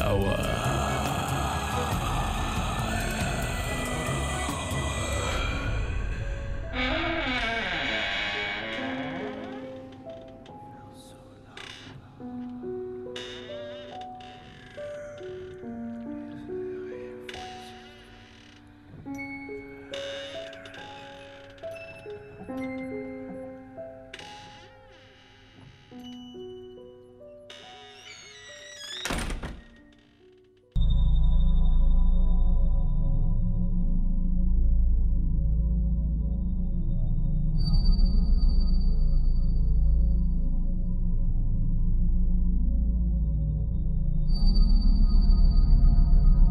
lawan.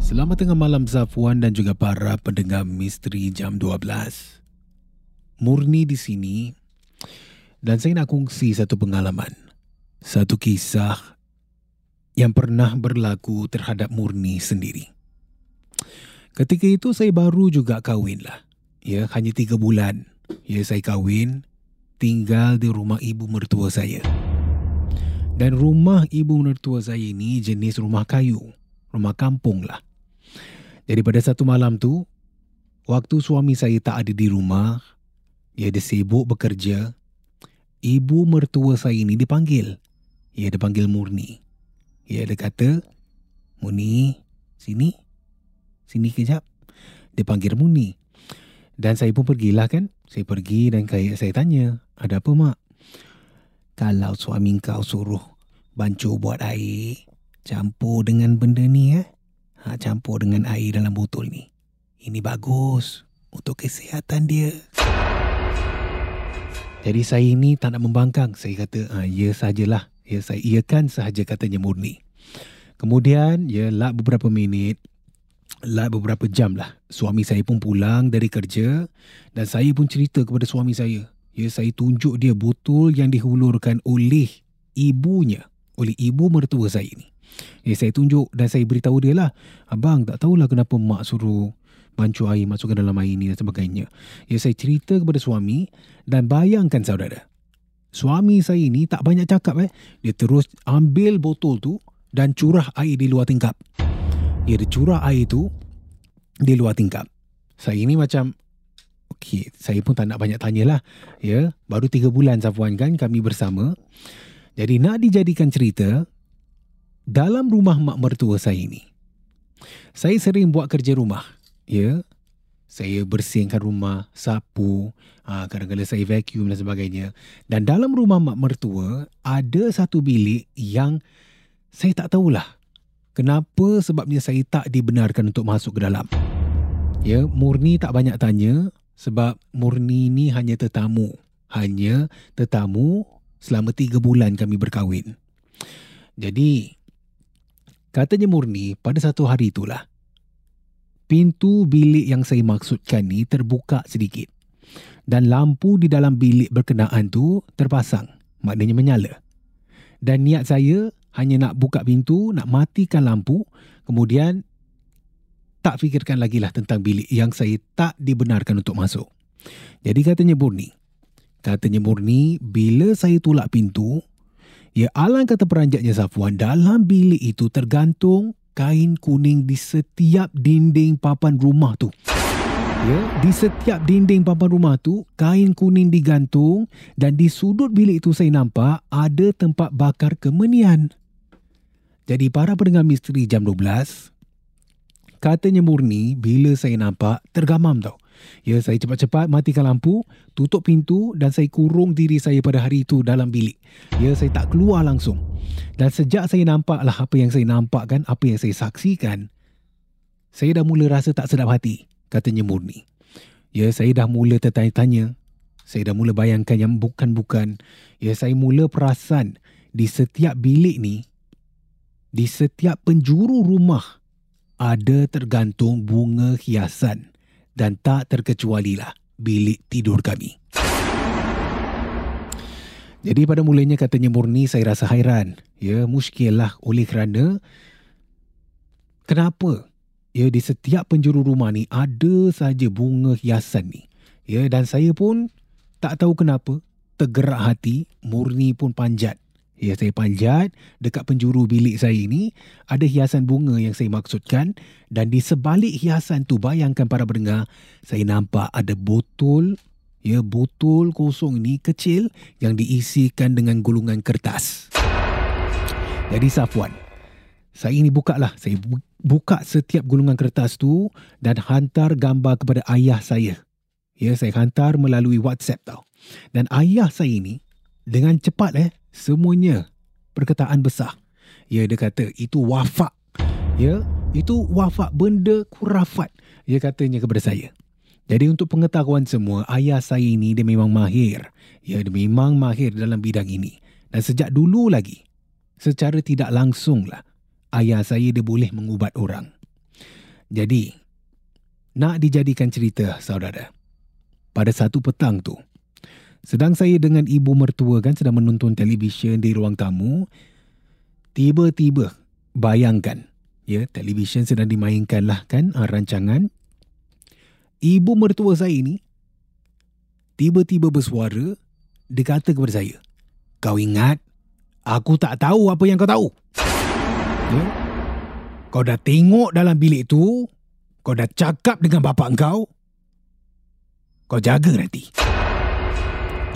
Selamat tengah malam Zafwan dan juga para pendengar Misteri Jam 12. Murni di sini dan saya nak kongsi satu pengalaman. Satu kisah yang pernah berlaku terhadap Murni sendiri. Ketika itu saya baru juga kahwin lah. Ya, hanya tiga bulan. Ya, saya kahwin tinggal di rumah ibu mertua saya. Dan rumah ibu mertua saya ini jenis rumah kayu. Rumah kampung lah. Jadi pada satu malam tu, waktu suami saya tak ada di rumah, dia ada sibuk bekerja, ibu mertua saya ini dipanggil. Ia dipanggil Murni. Ia ada kata, Murni, sini. Sini kejap. Dia panggil Murni. Dan saya pun pergilah kan. Saya pergi dan kayak saya tanya, ada apa mak? Kalau suami kau suruh bancu buat air, campur dengan benda ni. Eh? Ha, campur dengan air dalam botol ni. Ini bagus untuk kesihatan dia. Jadi saya ini tak nak membangkang. Saya kata, ha, ya sajalah. Ya, saya iakan sahaja katanya murni. Kemudian, ya, lah beberapa minit, lah beberapa jam lah. Suami saya pun pulang dari kerja dan saya pun cerita kepada suami saya. Ya, saya tunjuk dia botol yang dihulurkan oleh ibunya, oleh ibu mertua saya ini. Eh, saya tunjuk dan saya beritahu dia lah. Abang tak tahulah kenapa mak suruh bancu air masukkan dalam air ini dan sebagainya. Ya, saya cerita kepada suami dan bayangkan saudara. Suami saya ini tak banyak cakap eh. Dia terus ambil botol tu dan curah air di luar tingkap. Ya, dia curah air tu di luar tingkap. Saya ini macam, okey, saya pun tak nak banyak tanyalah. Ya, baru tiga bulan Safwan kan kami bersama. Jadi nak dijadikan cerita, dalam rumah mak mertua saya ini, saya sering buat kerja rumah. Ya, saya bersihkan rumah, sapu, ha, kadang-kadang saya vacuum dan sebagainya. Dan dalam rumah mak mertua, ada satu bilik yang saya tak tahulah kenapa sebabnya saya tak dibenarkan untuk masuk ke dalam. Ya, Murni tak banyak tanya sebab Murni ini hanya tetamu. Hanya tetamu selama tiga bulan kami berkahwin. Jadi, Katanya Murni, pada satu hari itulah, pintu bilik yang saya maksudkan ni terbuka sedikit. dan lampu di dalam bilik berkenaan tu terpasang. Maknanya menyala. Dan niat saya hanya nak buka pintu, nak matikan lampu, kemudian tak fikirkan lagi lah tentang bilik yang saya tak dibenarkan untuk masuk. Jadi katanya Murni, katanya Murni, bila saya tolak pintu, ya alang kata peranjatnya Safwan, dalam bilik itu tergantung kain kuning di setiap dinding papan rumah tu. Ya, di setiap dinding papan rumah tu kain kuning digantung dan di sudut bilik itu saya nampak ada tempat bakar kemenian. Jadi para pendengar misteri jam 12 katanya murni bila saya nampak tergamam tau. Ya, saya cepat-cepat matikan lampu, tutup pintu dan saya kurung diri saya pada hari itu dalam bilik. Ya, saya tak keluar langsung. Dan sejak saya nampaklah apa yang saya nampak kan, apa yang saya saksikan, saya dah mula rasa tak sedap hati katanya Murni. Ya, saya dah mula tertanya-tanya. Saya dah mula bayangkan yang bukan-bukan. Ya, saya mula perasan di setiap bilik ni, di setiap penjuru rumah, ada tergantung bunga hiasan dan tak terkecualilah bilik tidur kami. Jadi pada mulanya katanya Murni saya rasa hairan. Ya, muskil lah oleh kerana kenapa Ya, di setiap penjuru rumah ni ada saja bunga hiasan ni. Ya, dan saya pun tak tahu kenapa tergerak hati, murni pun panjat. Ya, saya panjat dekat penjuru bilik saya ni ada hiasan bunga yang saya maksudkan dan di sebalik hiasan tu bayangkan para pendengar, saya nampak ada botol ya botol kosong ni kecil yang diisikan dengan gulungan kertas. Jadi Safwan, saya ini buka lah. Saya buka setiap gulungan kertas tu dan hantar gambar kepada ayah saya. Ya, saya hantar melalui WhatsApp tau. Dan ayah saya ini dengan cepat eh semuanya perkataan besar. Ya, dia kata itu wafak. Ya, itu wafak benda kurafat. Ya katanya kepada saya. Jadi untuk pengetahuan semua, ayah saya ini dia memang mahir. Ya, dia memang mahir dalam bidang ini. Dan sejak dulu lagi, secara tidak langsung lah, ayah saya dia boleh mengubat orang. Jadi, nak dijadikan cerita saudara. Pada satu petang tu, sedang saya dengan ibu mertua kan sedang menonton televisyen di ruang tamu, tiba-tiba bayangkan, ya televisyen sedang dimainkan lah kan ah, rancangan. Ibu mertua saya ini tiba-tiba bersuara, dia kata kepada saya, kau ingat, aku tak tahu apa yang kau tahu. Ya? Kau dah tengok dalam bilik tu, kau dah cakap dengan bapa kau, kau jaga nanti.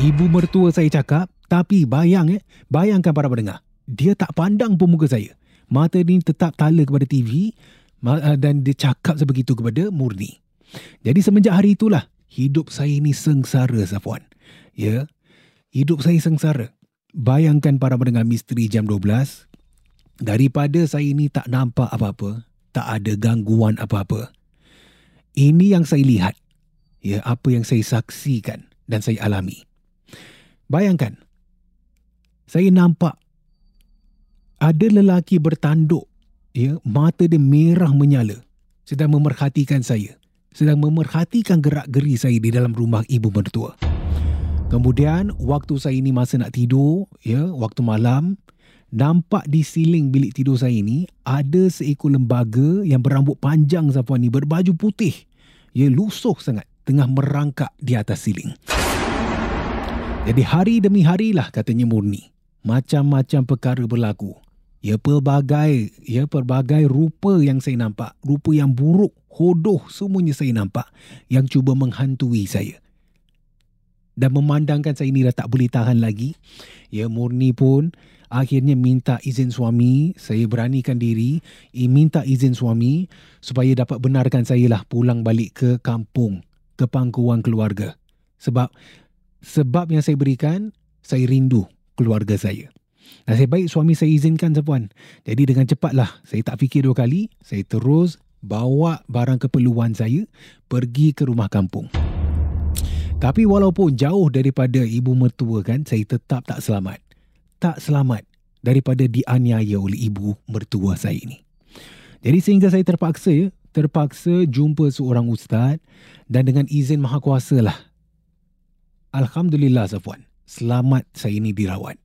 Ibu mertua saya cakap, tapi bayang eh, bayangkan para pendengar. Dia tak pandang pun muka saya. Mata ni tetap tala kepada TV eh, dan dia cakap sebegitu kepada Murni. Jadi semenjak hari itulah, hidup saya ni sengsara, Safwan. Ya, hidup saya sengsara. Bayangkan para pendengar misteri jam 12, daripada saya ini tak nampak apa-apa, tak ada gangguan apa-apa. Ini yang saya lihat, ya apa yang saya saksikan dan saya alami. Bayangkan, saya nampak ada lelaki bertanduk, ya mata dia merah menyala, sedang memerhatikan saya, sedang memerhatikan gerak-geri saya di dalam rumah ibu mertua. Kemudian waktu saya ini masa nak tidur, ya waktu malam, nampak di siling bilik tidur saya ini ada seekor lembaga yang berambut panjang Zafuan ni berbaju putih. Ia lusuh sangat tengah merangkak di atas siling. Jadi hari demi harilah katanya Murni. Macam-macam perkara berlaku. Ya pelbagai, ya pelbagai rupa yang saya nampak. Rupa yang buruk, hodoh semuanya saya nampak. Yang cuba menghantui saya. Dan memandangkan saya ini dah tak boleh tahan lagi. Ya Murni pun akhirnya minta izin suami, saya beranikan diri, minta izin suami supaya dapat benarkan saya lah pulang balik ke kampung, ke pangkuan keluarga. Sebab sebab yang saya berikan, saya rindu keluarga saya. Nasib baik suami saya izinkan sepuan. Jadi dengan cepatlah, saya tak fikir dua kali, saya terus bawa barang keperluan saya pergi ke rumah kampung. Tapi walaupun jauh daripada ibu mertua kan, saya tetap tak selamat tak selamat daripada dianiaya oleh ibu mertua saya ini. Jadi sehingga saya terpaksa terpaksa jumpa seorang ustaz dan dengan izin maha kuasa lah Alhamdulillah Safwan, selamat saya ini dirawat.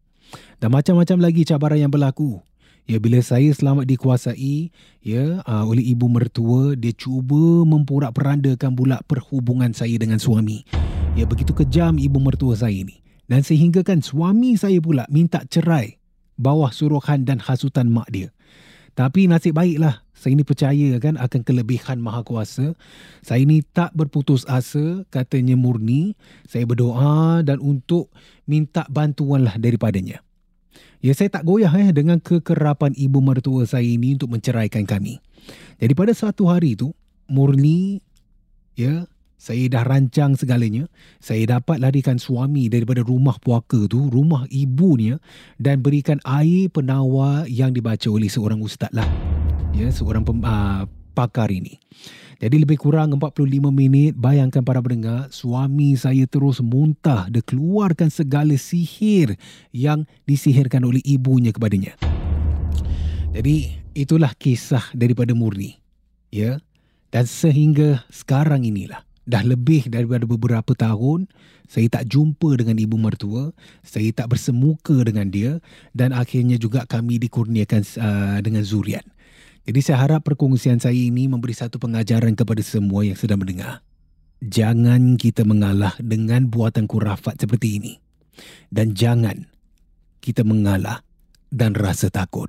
Dan macam-macam lagi cabaran yang berlaku. Ya bila saya selamat dikuasai ya uh, oleh ibu mertua dia cuba memporak-perandakan pula perhubungan saya dengan suami. Ya begitu kejam ibu mertua saya ini. Dan sehinggakan suami saya pula minta cerai bawah suruhan dan hasutan mak dia. Tapi nasib baiklah saya ini percaya kan akan kelebihan maha kuasa. Saya ini tak berputus asa katanya murni. Saya berdoa dan untuk minta bantuanlah daripadanya. Ya saya tak goyah eh dengan kekerapan ibu mertua saya ini untuk menceraikan kami. Jadi pada satu hari itu murni ya saya dah rancang segalanya. Saya dapat larikan suami daripada rumah puaka tu, rumah ibunya dan berikan air penawar yang dibaca oleh seorang ustaz lah. Ya, seorang pem, uh, pakar ini. Jadi lebih kurang 45 minit bayangkan para pendengar suami saya terus muntah dia keluarkan segala sihir yang disihirkan oleh ibunya kepadanya. Jadi itulah kisah daripada Murni. Ya. Dan sehingga sekarang inilah dah lebih daripada beberapa tahun saya tak jumpa dengan ibu mertua, saya tak bersemuka dengan dia dan akhirnya juga kami dikurniakan uh, dengan zuriat. Jadi saya harap perkongsian saya ini memberi satu pengajaran kepada semua yang sedang mendengar. Jangan kita mengalah dengan buatan kurafat seperti ini. Dan jangan kita mengalah dan rasa takut.